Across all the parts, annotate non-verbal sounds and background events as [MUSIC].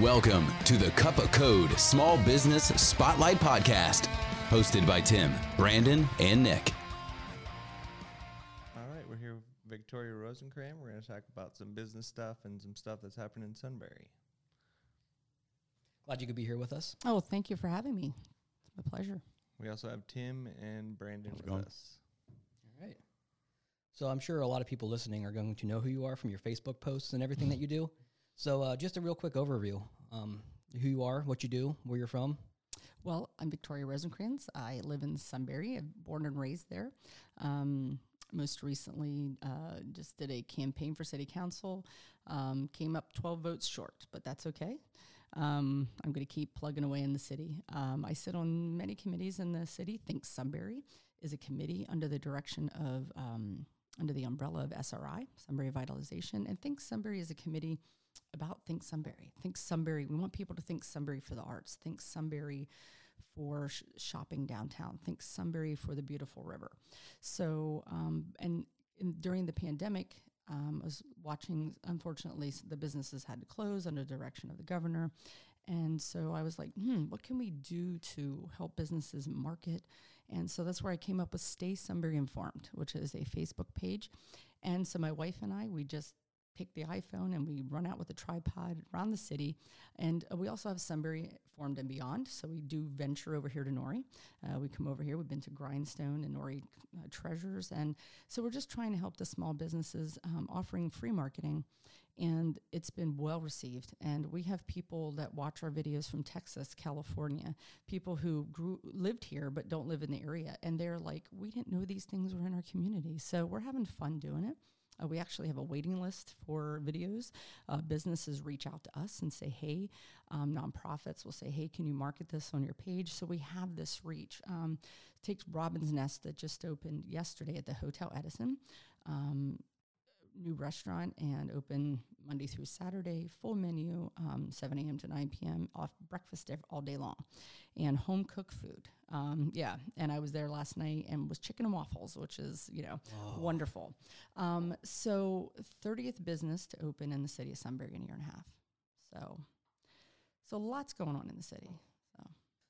Welcome to the Cup of Code Small Business Spotlight Podcast, hosted by Tim, Brandon, and Nick. All right, we're here with Victoria Rosancrans. We're going to talk about some business stuff and some stuff that's happening in Sunbury. Glad you could be here with us. Oh, thank you for having me. It's my pleasure. We also have Tim and Brandon How's it with going? us. All right. So I'm sure a lot of people listening are going to know who you are from your Facebook posts and everything that you do. So uh, just a real quick overview: um, who you are, what you do, where you're from. Well, I'm Victoria Rosancrans. I live in Sunbury. I'm born and raised there. Um, most recently, uh, just did a campaign for city council. Um, came up 12 votes short, but that's okay. Um, I'm going to keep plugging away in the city. Um, I sit on many committees in the city. Think Sunbury is a committee under the direction of, um, under the umbrella of SRI, Sunbury Revitalization, and Think Sunbury is a committee about Think Sunbury. Think Sunbury. We want people to think Sunbury for the arts. Think Sunbury for sh- shopping downtown. Think Sunbury for the beautiful river. So, um, and in, during the pandemic, um, I was watching. Unfortunately, the businesses had to close under direction of the governor, and so I was like, hmm, what can we do to help businesses market? And so that's where I came up with Stay Sunbury Informed, which is a Facebook page. And so my wife and I, we just take the iPhone and we run out with a tripod around the city. And uh, we also have Sunbury Informed and Beyond. So we do venture over here to Nori. Uh, we come over here. We've been to Grindstone and Nori uh, Treasures. And so we're just trying to help the small businesses um, offering free marketing. And it's been well received. And we have people that watch our videos from Texas, California, people who grew lived here but don't live in the area. And they're like, we didn't know these things were in our community. So we're having fun doing it. Uh, we actually have a waiting list for videos. Uh, businesses reach out to us and say, hey, um, nonprofits will say, hey, can you market this on your page? So we have this reach. Um, take Robin's Nest that just opened yesterday at the Hotel Edison. Um, new restaurant and open Monday through Saturday, full menu, um, 7 a.m. to 9 p.m., off breakfast all day long, and home cooked food. Um, yeah, and I was there last night and was chicken and waffles, which is, you know, wonderful. Um, so, 30th business to open in the city of Sunbury in a year and a half. So, so lots going on in the city. So.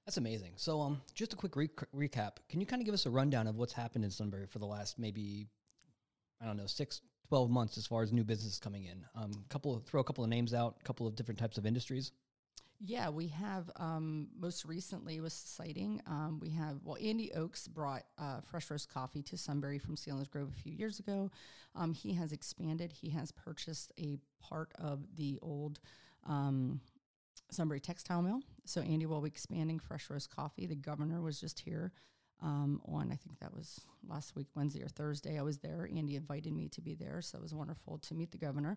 That's amazing. So um, just a quick re- recap. Can you kind of give us a rundown of what's happened in Sunbury for the last maybe, I don't know, six, 12 months as far as new business coming in? Um, couple throw a couple of names out, a couple of different types of industries. Yeah, we have um, most recently was citing. Um, we have well, Andy Oakes brought uh, fresh roast coffee to Sunbury from Selinsgrove a few years ago. Um, he has expanded. He has purchased a part of the old um, Sunbury textile mill. So Andy will be expanding fresh roast coffee. The governor was just here um, on I think that was last week, Wednesday or Thursday. I was there. Andy invited me to be there, so it was wonderful to meet the governor.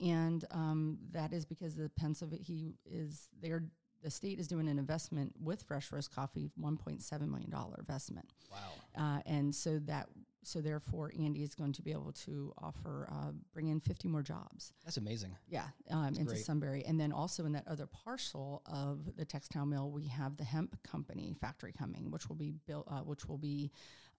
And um, that is because the Pennsylvania he is there. The state is doing an investment with Fresh Roast Coffee, one point seven million dollar investment. Wow. Uh, and so that so therefore Andy is going to be able to offer uh, bring in fifty more jobs. That's amazing. Yeah, um, into great. Sunbury, and then also in that other parcel of the textile mill, we have the hemp company factory coming, which will be built, uh, which will be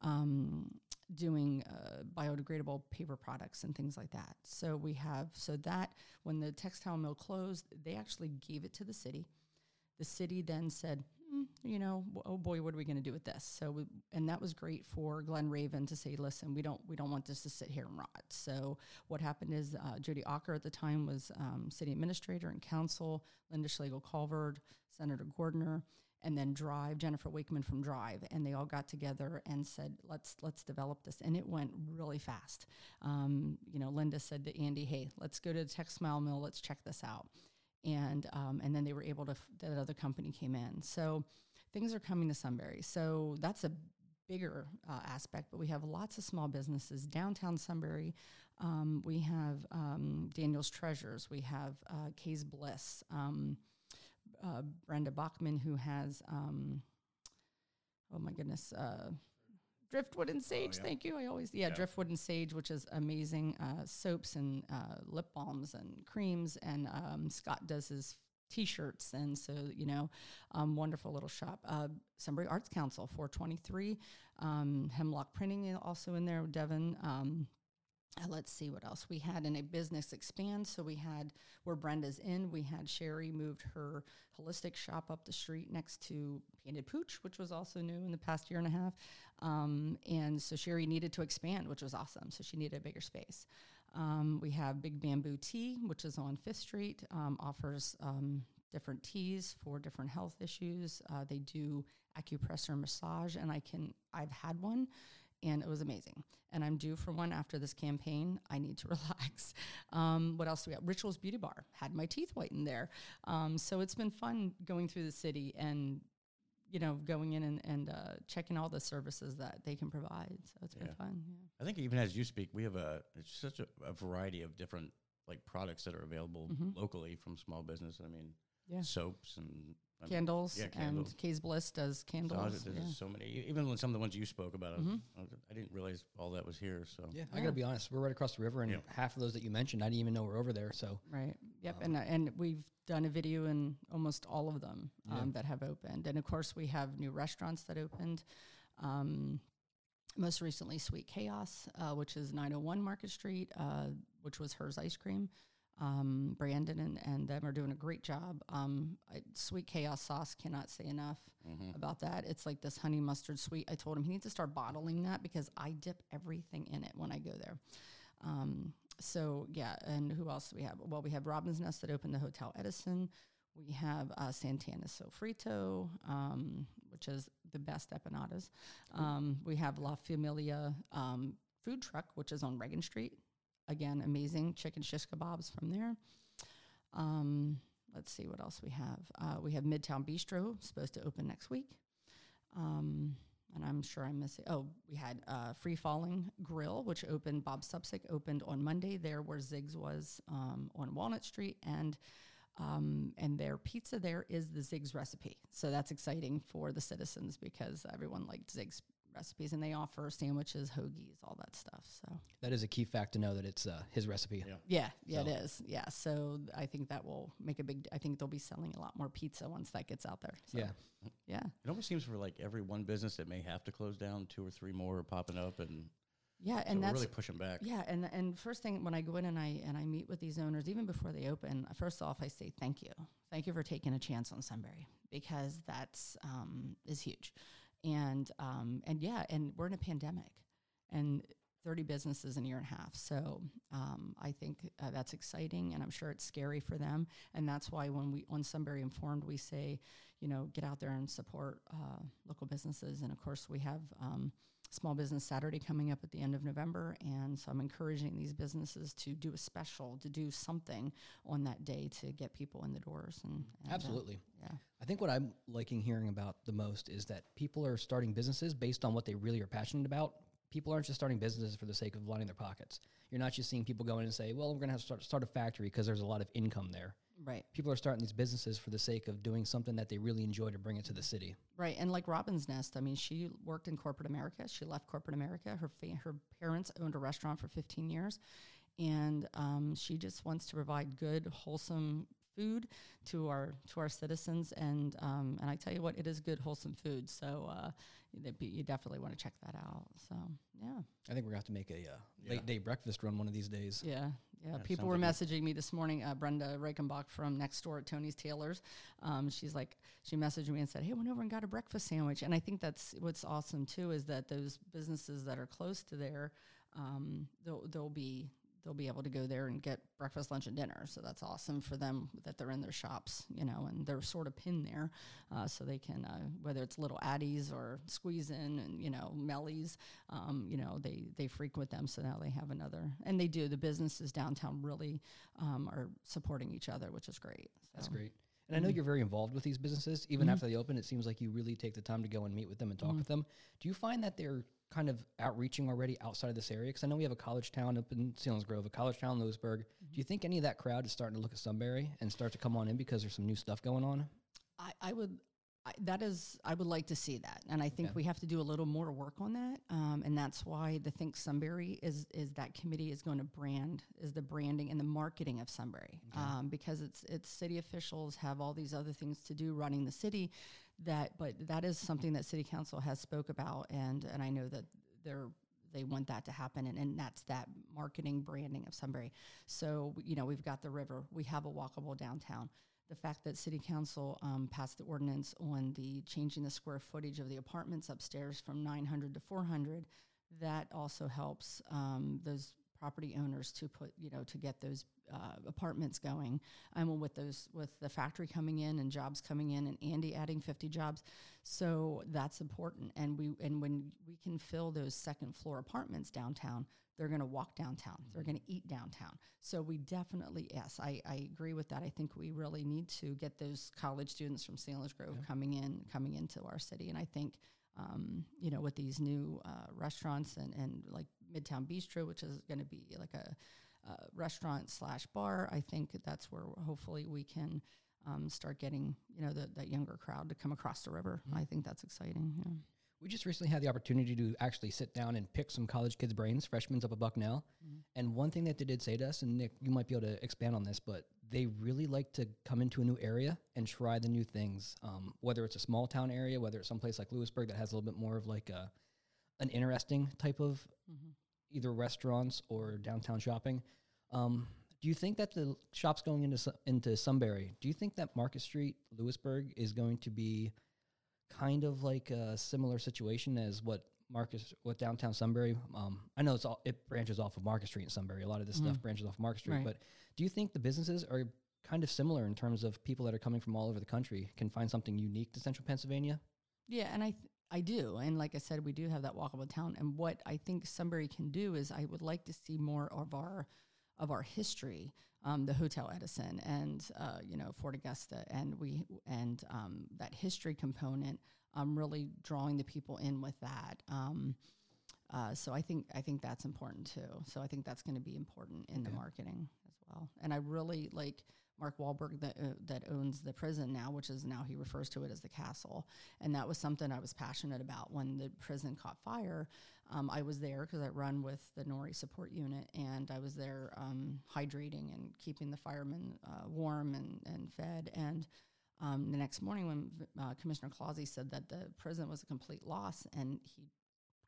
um, doing uh, biodegradable paper products and things like that. So we have so that when the textile mill closed, they actually gave it to the city. The city then said, "Hmm, you know, oh boy, what are we going to do with this? So, we, and that was great for Glen Raven to say, listen, we don't, we don't want this to sit here and rot. So, what happened is uh, Jody Ocker at the time was um, city administrator and council, Linda Schlegel Culver, Senator Gordner, and then Drive, Jennifer Wakeman from Drive, and they all got together and said, let's let's develop this, and it went really fast. Um, you know, Linda said to Andy, hey, let's go to the textile mill, let's check this out and um, and then they were able to that other company came in. So things are coming to sunbury. So that's a bigger uh, aspect but we have lots of small businesses downtown sunbury. Um, we have um, daniel's treasures. We have uh, kay's bliss. Um, uh, brenda bachman who has um, oh my goodness uh, driftwood and sage yeah. thank you. I always yeah, Yeah. driftwood and sage which is amazing uh, soaps and uh, lip balms and creams. And um, scott does his t-shirts and so you know um, wonderful little shop. Uh, sunbury arts council 423 um, hemlock printing is also in there devon um, uh, let's see what else we had in a business expand. So we had where Brenda's in, we had Sherry moved her holistic shop up the street next to Painted Pooch, which was also new in the past year and a half. Um, and so Sherry needed to expand, which was awesome. So she needed a bigger space. Um, we have Big Bamboo Tea, which is on Fifth Street, um, offers um, different teas for different health issues. Uh, they do acupressure massage, and I can I've had one, and it was amazing. And I'm due for one after this campaign. I need to [LAUGHS] relax. Um, what else do we have? Rituals Beauty Bar had my teeth whitened there, um, so it's been fun going through the city and you know going in and, and uh, checking all the services that they can provide. So it's been fun. Yeah. I think even as you speak, we have a it's such a, a variety of different like products that are available Mhm. locally from small business. I mean, Yeah. soaps and I mean, Candles, yeah, and candles. Kay's Bliss does so candles. there's yeah. so many. Even when some of the ones you spoke about, I, was- Mhm. I, didn't realize all that was here. So Yeah, I gotta be honest. We're right across the river, and Yeah. half of those that you mentioned, I didn't even know were over there. So Right. Yep. Um, and and we've done a video in almost all of them um, Yeah. that have opened, and of course we have new restaurants that opened. Um, most recently, Sweet Chaos, uh, which is 901 Market Street, uh, which was hers ice cream. Um, Brandon and, and them are doing a great job. Um, I, Sweet Chaos sauce cannot say enough Mhm. about that. It's like this honey mustard sweet. I told him he needs to start bottling that because I dip everything in it when I go there. Um, so yeah, and who else do we have? Well, we have Robin's Nest that opened the Hotel Edison. We have uh, Santana Sofrito, um, which is the best empanadas. Um, we have La Familia um, food truck, which is on Reagan Street. Again, amazing chicken shish kebabs from there. Um, let's see what else we have. Uh, we have Midtown Bistro, supposed to open next week. Um, and I'm sure I'm missing. Oh, we had uh, Free Falling Grill, which opened. Bob Supsick opened on Monday there, where Ziggs was um, on Walnut Street, and um, and their pizza there is the Ziggs recipe. So that's exciting for the citizens because everyone liked Ziggs recipes, and they offer sandwiches, hoagies, all that stuff. So that is a key fact to know that it's uh, his recipe. Yeah. yeah, yeah, So- it is. Yeah, so I think that will make a big. I think they'll be selling a lot more pizza once that gets out there. So, Yeah. yeah. It almost seems for like every one business that may have to close down, two or three more are popping up, and Yeah, so and we're that's really pushing back. Yeah, and and first thing when I go in and I and I meet with these owners, even before they open, first off I say thank you, thank you for taking a chance on Sunbury because that's um, is huge, and um, and yeah, and we're in a pandemic, and. 30 businesses in a year and a half. So um, I think uh, that's exciting, and I'm sure it's scary for them. And that's why when we on Sunbury Informed, we say, you know, get out there and support uh, local businesses. And of course, we have um, Small Business Saturday coming up at the end of November. And so I'm encouraging these businesses to do a special, to do something on that day to get people in the doors. And, and, uh, Absolutely. yeah. I think what I'm liking hearing about the most is that people are starting businesses based on what they really are passionate about. People aren't just starting businesses for the sake of lining their pockets. You're not just seeing people go in and say, "Well, we're going to have to start, start a factory because there's a lot of income there." Right. People are starting these businesses for the sake of doing something that they really enjoy to bring it to the city. Right, and like Robin's Nest, I mean, she worked in corporate America. She left corporate America. Her fa- her parents owned a restaurant for 15 years, and um, she just wants to provide good, wholesome food to our to our citizens. And um, and I tell you what, it is good, wholesome food. So uh, be- you definitely want to check that out. So yeah, I think we're going to have to make a uh, Yeah. late day breakfast run one of these days. yeah, yeah. Yeah, People were like messaging me this morning. Uh, Brenda Reichenbach from next door at Tony's Taylor's. Um, she's like, she messaged me and said, "Hey, went over and got a breakfast sandwich." And I think that's what's awesome too is that those businesses that are close to there, um, they'll they'll be they'll be able to go there and get breakfast, lunch, and dinner. So that's awesome for them that they're in their shops, you know, and they're sort of pinned there, uh, so they can uh, whether it's little Addies or Squeeze In and you know Mellies, um, you know they they frequent them. So now they have another, and they do. The businesses downtown really um, are supporting each other, which is great. That's great. And I know Mhm. you're very involved with these businesses. Even Mhm. after they open, it seems like you really take the time to go and meet with them and talk Mhm. with them. Do you find that they're kind of outreaching already outside of this area? Because I know we have a college town up in Selinsgrove, a college town in Lewisburg. Do you think any of that crowd is starting to look at Sunbury and start to come on in because there's some new stuff going on? I, I would. I, that is, I would like to see that, and I think Okay. we have to do a little more work on that, um, and that's why the Think Sunbury is is that committee is going to brand is the branding and the marketing of Sunbury, um, because it's it's city officials have all these other things to do running the city, that but that is something that City Council has spoke about, and and I know that they're they want that to happen, and, and that's that marketing branding of Sunbury. So you know, we've got the river, we have a walkable downtown. The fact that City Council um, passed the ordinance on the changing the square footage of the apartments upstairs from 900 to 400, that also helps um, those property owners to put, you know, to get those uh, apartments going. And with those, with the factory coming in and jobs coming in, and Andy adding 50 jobs, so that's important. And we, and when we can fill those second floor apartments downtown, they're going to walk downtown. They're going to eat downtown. So we definitely, yes, I, I agree with that. I think we really need to get those college students from Selinsgrove coming in, coming into our city. And I think um, you know, with these new uh, restaurants and, and like Midtown Bistro, which is going to be like a, uh restaurant slash bar. I think that's where hopefully we can um, start getting, you know, the, that younger crowd to come across the river. I think that's exciting. Yeah. We just recently had the opportunity to actually sit down and pick some college kids' brains, freshmen up at Bucknell. And one thing that they did say to us, and Nick, you might be able to expand on this, but they really like to come into a new area and try the new things. Um, whether it's a small town area, whether it's someplace like Lewisburg that has a little bit more of like a an interesting type of either restaurants or downtown shopping. Um, do you think that the shops going into into Sunbury? Do you think that Market Street, Lewisburg, is going to be kind of like a similar situation as what Marcus, what downtown Sunbury? Um, I know it's all it branches off of Market Street in Sunbury. A lot of this stuff branches off of Market Street, Right. but do you think the businesses are kind of similar in terms of people that are coming from all over the country can find something unique to Central Pennsylvania? Yeah, and I th- I do, and like I said, we do have that walkable town. And what I think Sunbury can do is, I would like to see more of our of our history, um, the Hotel Edison, and uh, you know Fort Augusta, and we and um, that history component. Um, really drawing the people in with that. Um, uh, so I think I think that's important too. So I think that's going to be important in the marketing as well. And I really like Mark Wahlberg that uh, that owns the prison now, which is now he refers to it as the castle. And that was something I was passionate about when the prison caught fire. Um, I was there because I run with the Nori support unit, and I was there um, hydrating and keeping the firemen uh, warm and, and fed. And um, the next morning, when uh, Commissioner Clausi said that the prison was a complete loss, and he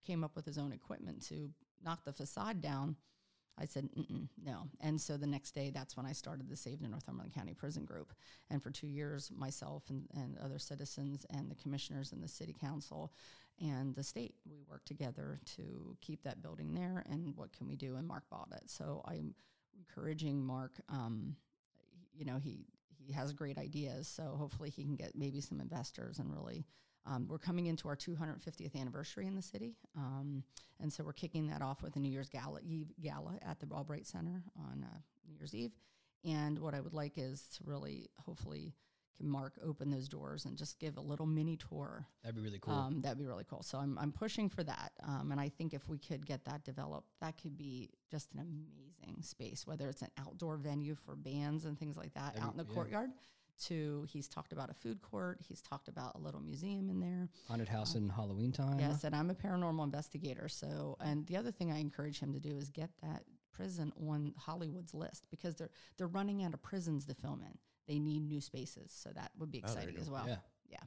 came up with his own equipment to knock the facade down, I said, no. And so the next day, that's when I started the Save the Northumberland County Prison Group. And for two years, myself and, and other citizens and the commissioners and the city council and the state, we worked together to keep that building there. And what can we do? And Mark bought it. So I'm encouraging Mark. Um, you know, he he has great ideas. So hopefully he can get maybe some investors and really. Um, we're coming into our 250th anniversary in the city, um, and so we're kicking that off with a New Year's gala Eve gala at the Albright Center on uh, New Year's Eve. And what I would like is to really, hopefully, can Mark open those doors and just give a little mini tour. That'd be really cool. Um, that'd be really cool. So I'm I'm pushing for that, um, and I think if we could get that developed, that could be just an amazing space. Whether it's an outdoor venue for bands and things like that out in the yeah. courtyard. To he's talked about a food court. He's talked about a little museum in there. Haunted house in Halloween time. Yes, and I'm a paranormal investigator. So, and the other thing I encourage him to do is get that prison on Hollywood's list because they're they're running out of prisons to film in. They need new spaces, so that would be Oh, there you exciting go. as well. Yeah. Yeah.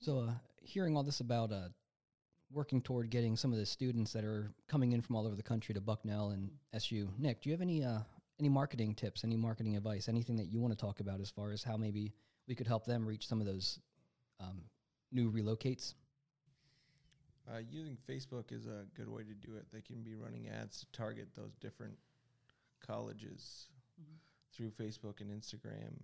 So, uh, hearing all this about uh, working toward getting some of the students that are coming in from all over the country to Bucknell and SU, Nick, do you have any uh, any marketing tips, any marketing advice, anything that you want to talk about as far as how maybe we could help them reach some of those um, new relocates? Uh, using Facebook is a good way to do it. They can be running ads to target those different colleges through Facebook and Instagram,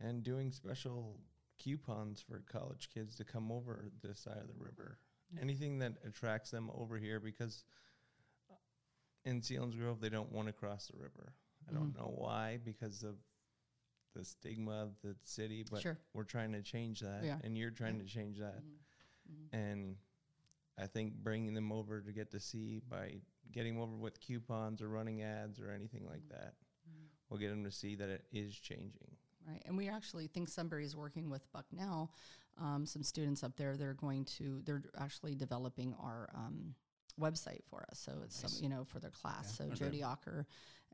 and doing special coupons for college kids to come over this side of the river. Anything that attracts them over here because uh, in Selinsgrove they don't want to cross the river. I don't mm-hmm. know why because of the stigma of the city, but Sure. we're trying to change that, Yeah. and you're trying to change that mm-hmm. Mm-hmm. and I think bringing them over to get to see by getting them over with coupons or running ads or anything like that will get them to see that it is changing. Right, and we actually think Sunbury is working with Bucknell. Um, some students up there, they're going to, they're actually developing our um, website for us. So it's some, you know for their class. So Okay. Jody Ocker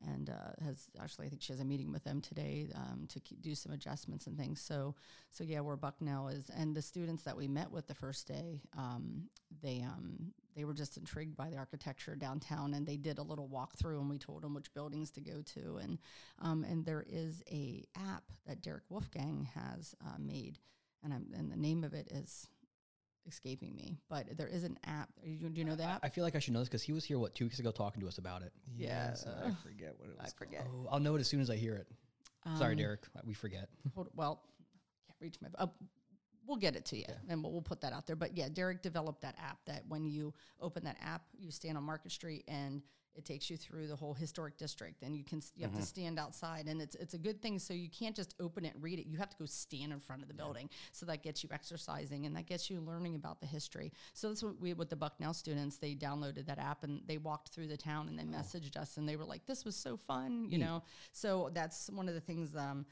and uh, has actually I think she has a meeting with them today um, to do some adjustments and things. So so yeah, where Bucknell is, and the students that we met with the first day, um, they um, they were just intrigued by the architecture downtown, and they did a little walkthrough, and we told them which buildings to go to, and um, and there is a app that Derek Wolfgang has uh, made, and I'm and the name of it is escaping me, but there is an app. You, do you know the app? I feel like I should know this because he was here what two weeks ago talking to us about it. Yeah, Yes, and uh, I forget what it [LAUGHS] was. I forget. Oh, I'll know it as soon as I hear it. Sorry, Um, Derek, we forget. [LAUGHS] hold, well, can't reach my. Uh, we'll get it to you, and we'll, we'll put that out there. But yeah, Derek developed that app. That when you open that app, you stand on Market Street, and it takes you through the whole historic district, and you can you have to stand outside, and it's it's a good thing. So you can't just open it and read it. You have to go stand in front of the building. So that gets you exercising, and that gets you learning about the history. So that's what we with the Bucknell students. They downloaded that app and they walked through the town, and they messaged us, and they were like, "This was so fun," you know. So that's one of the things. Um,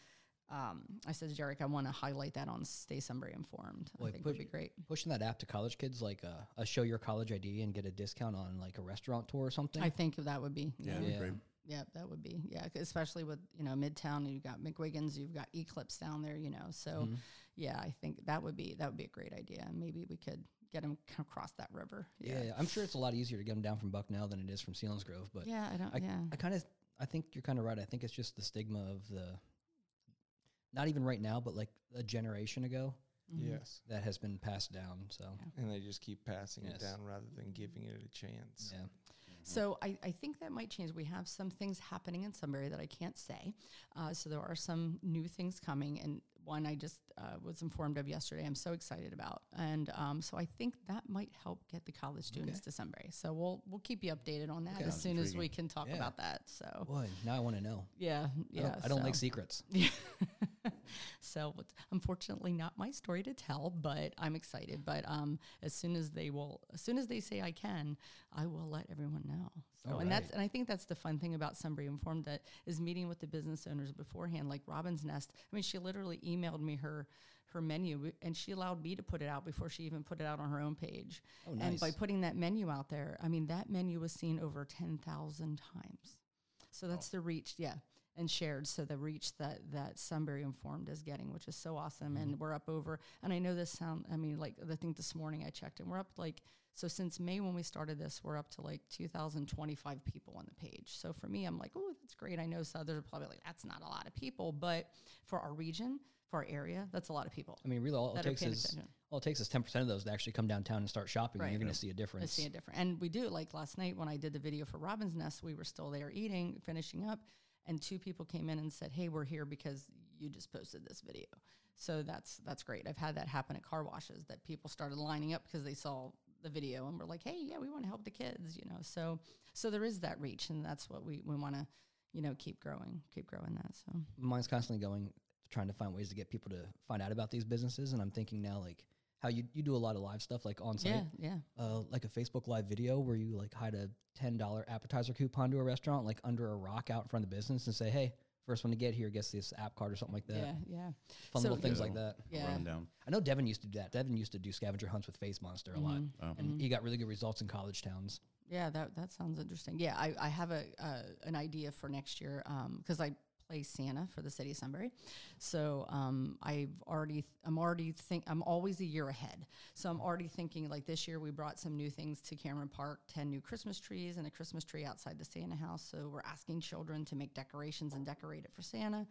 um, I said to Derek, I want to highlight that on Stay Sunbury Informed. Boy, I think would be great. Pushing that app to college kids, like uh, a show your college ID and get a discount on like a restaurant tour or something. I think that would be. Yeah, Yeah. that'd be Yeah. great. Yeah, that would be. Yeah, 'cause especially with, you know, Midtown, you've got McWiggins, you've got Eclipse down there, you know. So, Mm-hmm. yeah, I think that would be that would be a great idea. Maybe we could get them across that river. yeah. I'm sure it's a lot easier to get them down from Bucknell than it is from Selinsgrove, but Yeah, I don't I, yeah. I kind of, I think you're kind of right. I think it's just the stigma of the, not even right now, but like a generation ago Mhm. Yes, that has been passed down. So and they just keep passing Yes. it down rather than giving it a chance. yeah, So I, I think that might change. We have some things happening in Sunbury that I can't say. Uh, so there are some new things coming, and one I just uh, was informed of yesterday. I'm so excited about, and um, so I think that might help get the college students to Sunbury. So we'll we'll keep you updated on that Okay. as Sounds soon as we can talk Yeah. about that. So boy, now I want to know. yeah, I yeah. don't, I don't like so- secrets. [LAUGHS] so it's unfortunately not my story to tell, but I'm excited. But um, as soon as they will, as soon as they say I can, I will let everyone know. So, All and that's and I think that's the fun thing about Sunbury Informed that is meeting with the business owners beforehand. Like Robin's Nest, I mean, she literally emailed me her her menu, and she allowed me to put it out before she even put it out on her own page. Oh, nice. And by putting that menu out there, I mean that menu was seen over ten thousand times. So that's the reach, yeah, and shared. So the reach that that Sunbury Informed is getting, which is so awesome, and mm-hmm. we're up over. And I know this sound. I mean, like I think this morning I checked, and we're up like so since May when we started this, we're up to like 2,025 people on the page. So for me, I'm like, oh, that's great. I know some others are probably like, that's not a lot of people, but for our region, for our area, that's a lot of people. I mean, really, all it takes is attention. all it takes is ten percent of those to actually come downtown and start shopping. Right. and you're going to see a difference. see it different. And we do. Like last night when I did the video for Robin's Nest, we were still there eating, finishing up, and two people came in and said, "Hey, we're here because you just posted this video." So that's that's great. I've had that happen at car washes that people started lining up because they saw the video and were like, "Hey, yeah, we want to help the kids," you know. So so there is that reach, and that's what we we want to, you know, keep growing, keep growing that. So Mine's constantly going, trying to find ways to get people to find out about these businesses, and I'm thinking now like how you you do a lot of live stuff like on site. yeah, yeah. uh, like a Facebook Live video where you like hide a ten dollar appetizer coupon to a restaurant like under a rock out in front of the business and say, "Hey, first one to get here gets this app card or something like that." Yeah, yeah, Fun So- little things like that. yeah. Run down. I know Devin used to do that. Devin used to do scavenger hunts with Face Monster a lot, Mhm. Oh. and he got really good results in college towns. Yeah, that that sounds interesting. Yeah, I, I have a uh, an idea for next year Um, because I play Santa for the city of Sunbury, so um, I've already th- I'm already think I'm always a year ahead. So I'm already thinking like this year we brought some new things to Cameron Park, ten new Christmas trees and a Christmas tree outside the Santa house. So we're asking children to make decorations and decorate it for Santa.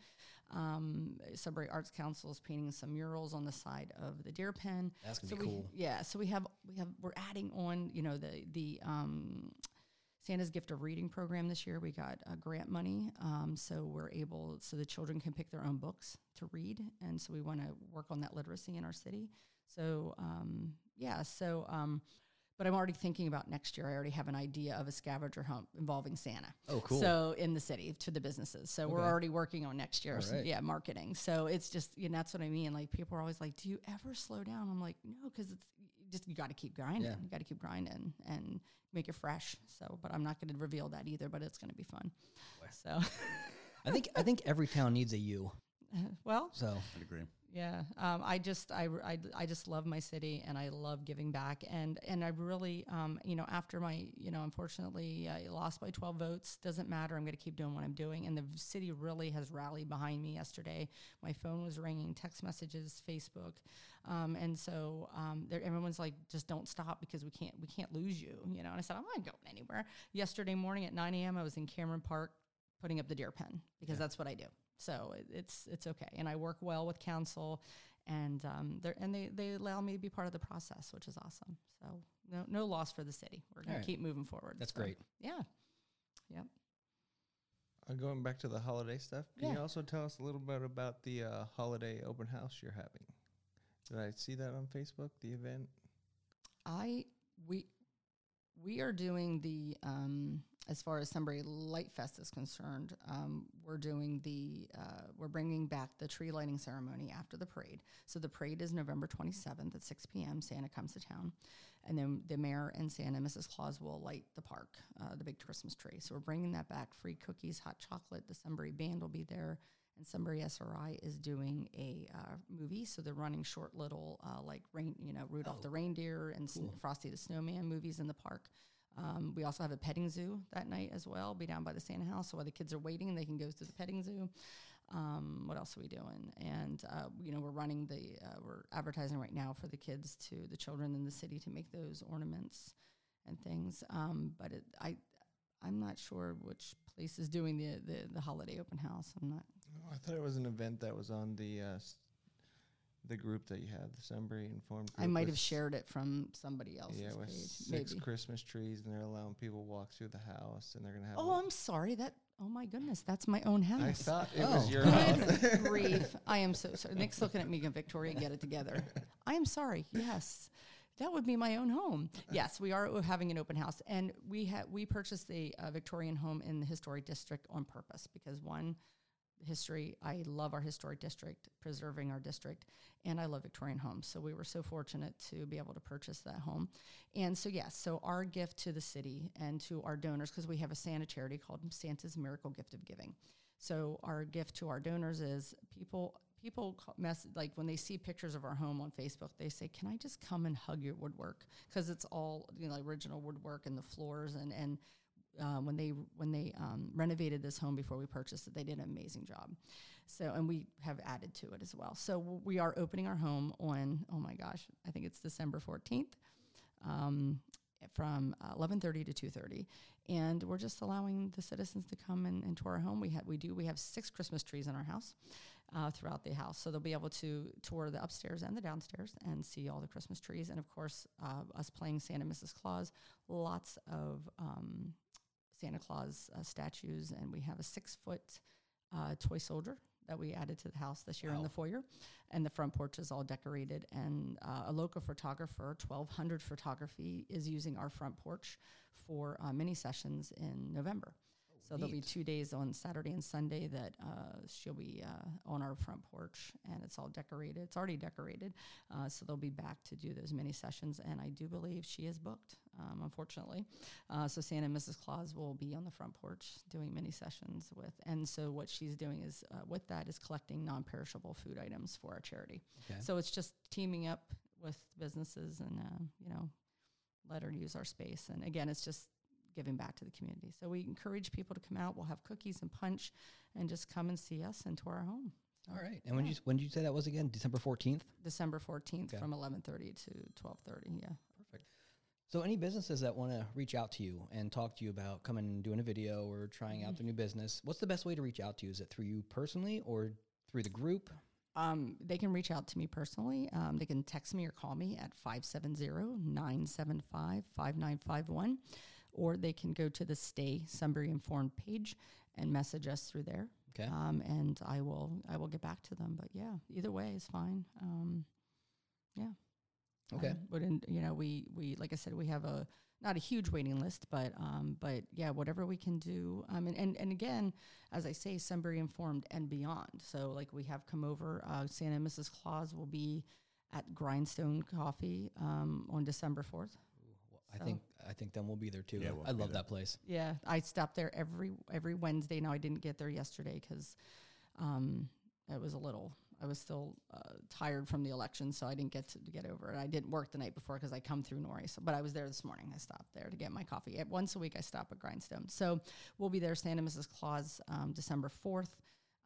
Um, Sunbury Arts Council is painting some murals on the side of the deer pen. That's gonna So be we- cool. Yeah, so we have we have we're adding on, you know, the the um, Santa's Gift of Reading program this year. We got uh, grant money, um, so we're able so the children can pick their own books to read, and so we want to work on that literacy in our city. So um, yeah, so um, but I'm already thinking about next year. I already have an idea of a scavenger hunt involving Santa. Oh, cool. So in the city to the businesses. So we're already working on next year. So, right. yeah, marketing. So it's just, you know, that's what I mean. Like people are always like, "Do you ever slow down?" I'm like, "No, because it's just you got to keep grinding. Yeah. You got to keep grinding and make it fresh." So, but I'm not going to reveal that either. But it's going to be fun. So, I think I think every town needs a U. [LAUGHS] well, So I'd agree. Yeah, um, I just I, I, I just love my city and I love giving back and and I really um, you know after my you know unfortunately I lost by 12 votes doesn't matter I'm going to keep doing what I'm doing and the city really has rallied behind me yesterday my phone was ringing text messages Facebook um, and so um, there, everyone's like just don't stop because we can't we can't lose you you know and I said I'm not going anywhere yesterday morning at 9 a.m. I was in Cameron Park putting up the deer pen because that's what I do. So it's it's okay, and I work well with council, and um, they and they they allow me to be part of the process, which is awesome. So no no loss for the city. We're gonna Alright. keep moving forward. That's So, great. Yeah, yep. Uh, going back to the holiday stuff, can you also tell us a little bit about the uh, holiday open house you're having? Did I see that on Facebook? The event? I we we are doing the um, as far as Sunbury Light Fest is concerned. Um, we're doing the uh, we're bringing back the tree lighting ceremony after the parade. So the parade is November 27th at 6 p.m. Santa comes to town, and then the mayor and Santa Mrs. Claus will light the park, uh, the big Christmas tree. So we're bringing that back. Free cookies, hot chocolate. The Sunbury band will be there. And Sunbury SRI is doing a uh, movie, so they're running short little uh, like rain, you know, Rudolph the reindeer and Sn- Frosty the Snowman movies in the park. Um, we also have a petting zoo that night as well. Be down by the Santa House, so while the kids are waiting, they can go to the petting zoo. Um, what else are we doing? And uh, you know, we're running the uh, we're advertising right now for the kids to the children in the city to make those ornaments and things. Um, but it, I I'm not sure which place is doing the, the the holiday open house. I'm not. I thought it was an event that was on the uh, the group that you have, the Sunbury Informed. I might have shared it from somebody else's Yeah, with page. six Maybe. Christmas trees, and they're allowing people walk through the house, and they're gonna have. Oh, I'm sorry. That oh my goodness, that's my own house. I thought it Oh. was your house. Good grief. I am so sorry. Nick's looking at me and Victoria, get it together. [LAUGHS] I am sorry. Yes. That would be my own home. Yes, we are having an open house, and we had we purchased the uh, Victorian home in the historic district on purpose because one, history. I love our historic district, preserving our district, and I love Victorian homes. So we were so fortunate to be able to purchase that home. And so yes, so our gift to the city and to our donors because we have a Santa charity called Santa's Miracle Gift of Giving. So our gift to our donors is people people mess like when they see pictures of our home on Facebook, they say, "Can I just come and hug your woodwork?" Because it's all you know, original woodwork and the floors and and uh, when they when they um, renovated this home before we purchased it, they did an amazing job. So and we have added to it as well. So we are opening our home on oh my gosh, I think it's December fourteenth. Um, from uh, 11:30 to 2:30, and we're just allowing the citizens to come and tour our home. We have we do we have six Christmas trees in our house, uh, throughout the house, so they'll be able to tour the upstairs and the downstairs and see all the Christmas trees, and of course, uh, us playing Santa Mrs. Claus. Lots of um, Santa Claus uh, statues, and we have a six foot uh, toy soldier that we added to the house this year in the foyer, and the front porch is all decorated. And uh, a local photographer, twelve hundred photography, is using our front porch for uh, mini sessions in November. So there'll be two days on Saturday and Sunday that uh, she'll be uh, on our front porch, and it's all decorated. It's already decorated, uh, so they'll be back to do those mini sessions. And I do believe she is booked, um, unfortunately. Uh, so Santa and Mrs. Claus will be on the front porch doing mini sessions with. And so what she's doing is uh, with that is collecting non-perishable food items for our charity. Okay. So it's just teaming up with businesses and uh, you know let her use our space. And again, it's just giving back to the community. So we encourage people to come out. We'll have cookies and punch, and just come and see us and tour our home. All right. And when yeah. did you when did you say that was again? December fourteenth. December fourteenth Okay. from eleven thirty to twelve thirty. Yeah. Perfect. So, any businesses that want to reach out to you and talk to you about coming and doing a video or trying out their new business, what's the best way to reach out to you? Is it through you personally or through the group? Um, they can reach out to me personally. Um, they can text me or call me at 570-975-5951. Or they can go to the Stay Sunbury Informed page and message us through there. Okay. Um, and I will I will get back to them. But yeah, either way is fine. Um, yeah. Okay. Um, but in, you know, we we like I said, we have a not a huge waiting list, but um, but yeah, whatever we can do. Um, and, and and again, as I say, Sunbury informed and beyond. So like we have come over. Uh, Santa and Mrs. Claus will be at Grindstone Coffee um, on December fourth. Well, I think I think then we'll be there too. Yeah, we'll I love there. that place. Yeah, I stop there every every Wednesday. Now I didn't get there yesterday because um, it was a little I was still uh, tired from the election, so I didn't get to, to get over it. I didn't work the night before because I come through Nori, so, but I was there this morning. I stopped there to get my coffee. At once a week, I stop at Grindstone. So we'll be there, Santa Mrs. Claus, um, December fourth.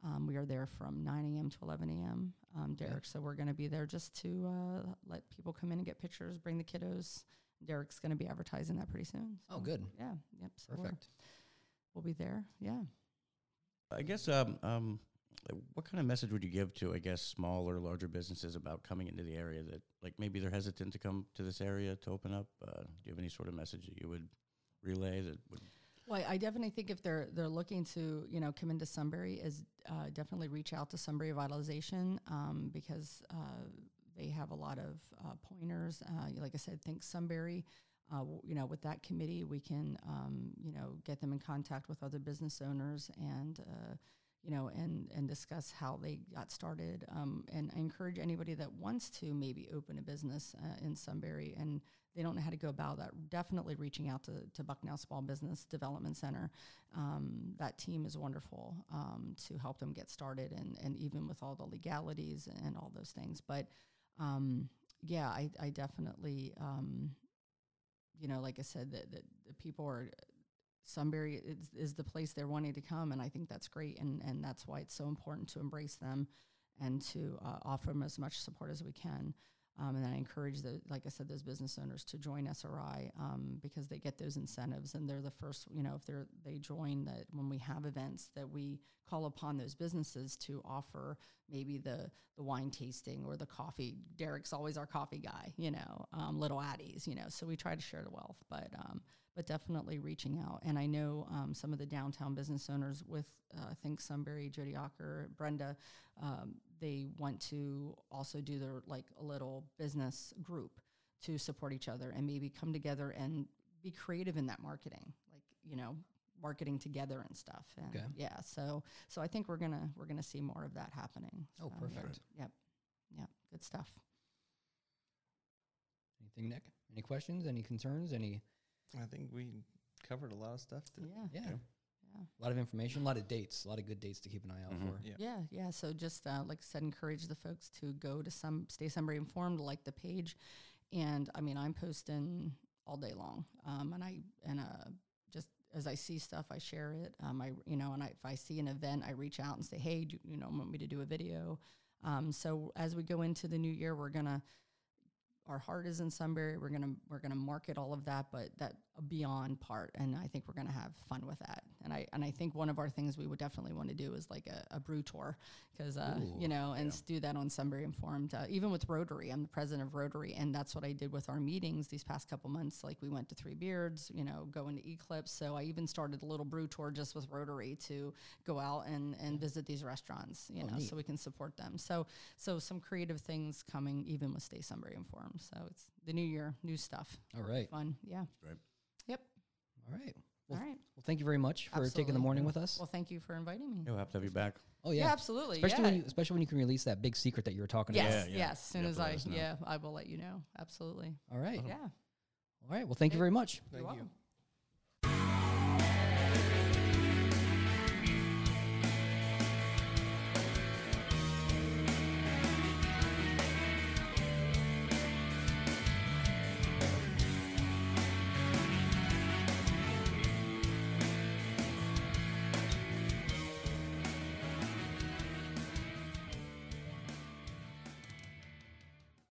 Um, we are there from 9 a.m. to 11 a.m. Um, Derek, so we're going to be there just to uh, let people come in and get pictures, bring the kiddos. Derek's going to be advertising that pretty soon. Oh, good. Yeah. Yep. So Perfect. We'll be there. Yeah. I guess um, um, what kind of message would you give to I guess small or larger businesses about coming into the area that like maybe they're hesitant to come to this area to open up? Uh, do you have any sort of message that you would relay that would Well, I definitely think if they're they're looking to you know come into Sunbury, is uh, definitely reach out to Sunbury Revitalization um, because uh, they have a lot of uh, pointers. Uh, like I said, think Sunbury. Uh, you know, with that committee, we can um, you know get them in contact with other business owners and. Uh, you know, and and discuss how they got started. Um, and I encourage anybody that wants to maybe open a business uh, in Sunbury and they don't know how to go about that. Definitely reaching out to, to Bucknell Small Business Development Center. Um, that team is wonderful um, to help them get started and, and even with all the legalities and all those things. But um, yeah, I, I definitely, um, you know, like I said, that, that the people are, Sunbury is, is the place they're wanting to come. And I think that's great. And, and that's why it's so important to embrace them and to uh, offer them as much support as we can. Um, and I encourage the, like I said, those business owners to join SRI um, because they get those incentives, and they're the first. You know, if they're they join that when we have events that we call upon those businesses to offer maybe the the wine tasting or the coffee. Derek's always our coffee guy. You know, um, Little Addie's. You know, so we try to share the wealth, but um, but definitely reaching out. And I know um, some of the downtown business owners with uh, I think Sunbury, Jody Ocker, Brenda. Um, they want to also do their like a little business group to support each other and maybe come together and be creative in that marketing like you know marketing together and stuff and Okay. yeah so so i think we're gonna we're gonna see more of that happening Oh, So, yeah. perfect. yep yep good stuff Anything, Nick? Any questions? Any concerns? Any? I think we covered a lot of stuff. To, yeah Yeah. Yeah A lot of information, a lot of dates, a lot of good dates to keep an eye out Mhm. for. Yeah. Yeah, yeah. So just uh, like I said, encourage the folks to go to some stay Sunbury informed, like the page, and I mean I'm posting all day long, um, and I and uh, just as I see stuff, I share it. Um, I you know, and I, if I see an event, I reach out and say, hey, do, you know, want me to do a video? Um, so as we go into the new year, we're gonna our heart is in Sunbury. We're gonna we're gonna market all of that, but that beyond part, and I think we're gonna have fun with that. And I and I think one of our things we would definitely want to do is like a, a brew tour, because uh, Ooh, you know, and s- do that on Sunbury Informed. Uh, even with Rotary, I'm the president of Rotary, and that's what I did with our meetings these past couple months. Like we went to Three Beards, you know, go into Eclipse. So I even started a little brew tour just with Rotary to go out and and visit these restaurants, you Oh, know, neat. so we can support them. So so some creative things coming even with Stay Sunbury Informed. So it's the new year, new stuff, All right. fun. Yeah. Great. Yep. All right. Well, All right. well, thank you very much for taking the morning with us. Well, thank you for inviting me. Yeah, we'll have to have you back. oh yeah. yeah. absolutely. Especially yeah. when you, especially when you can release that big secret that you were talking yes, about. Yeah, yeah. yes. As soon as I, yeah, I will let you know. Absolutely. All right. Yeah. All right. Well, thank you very much. Thank You're you. welcome.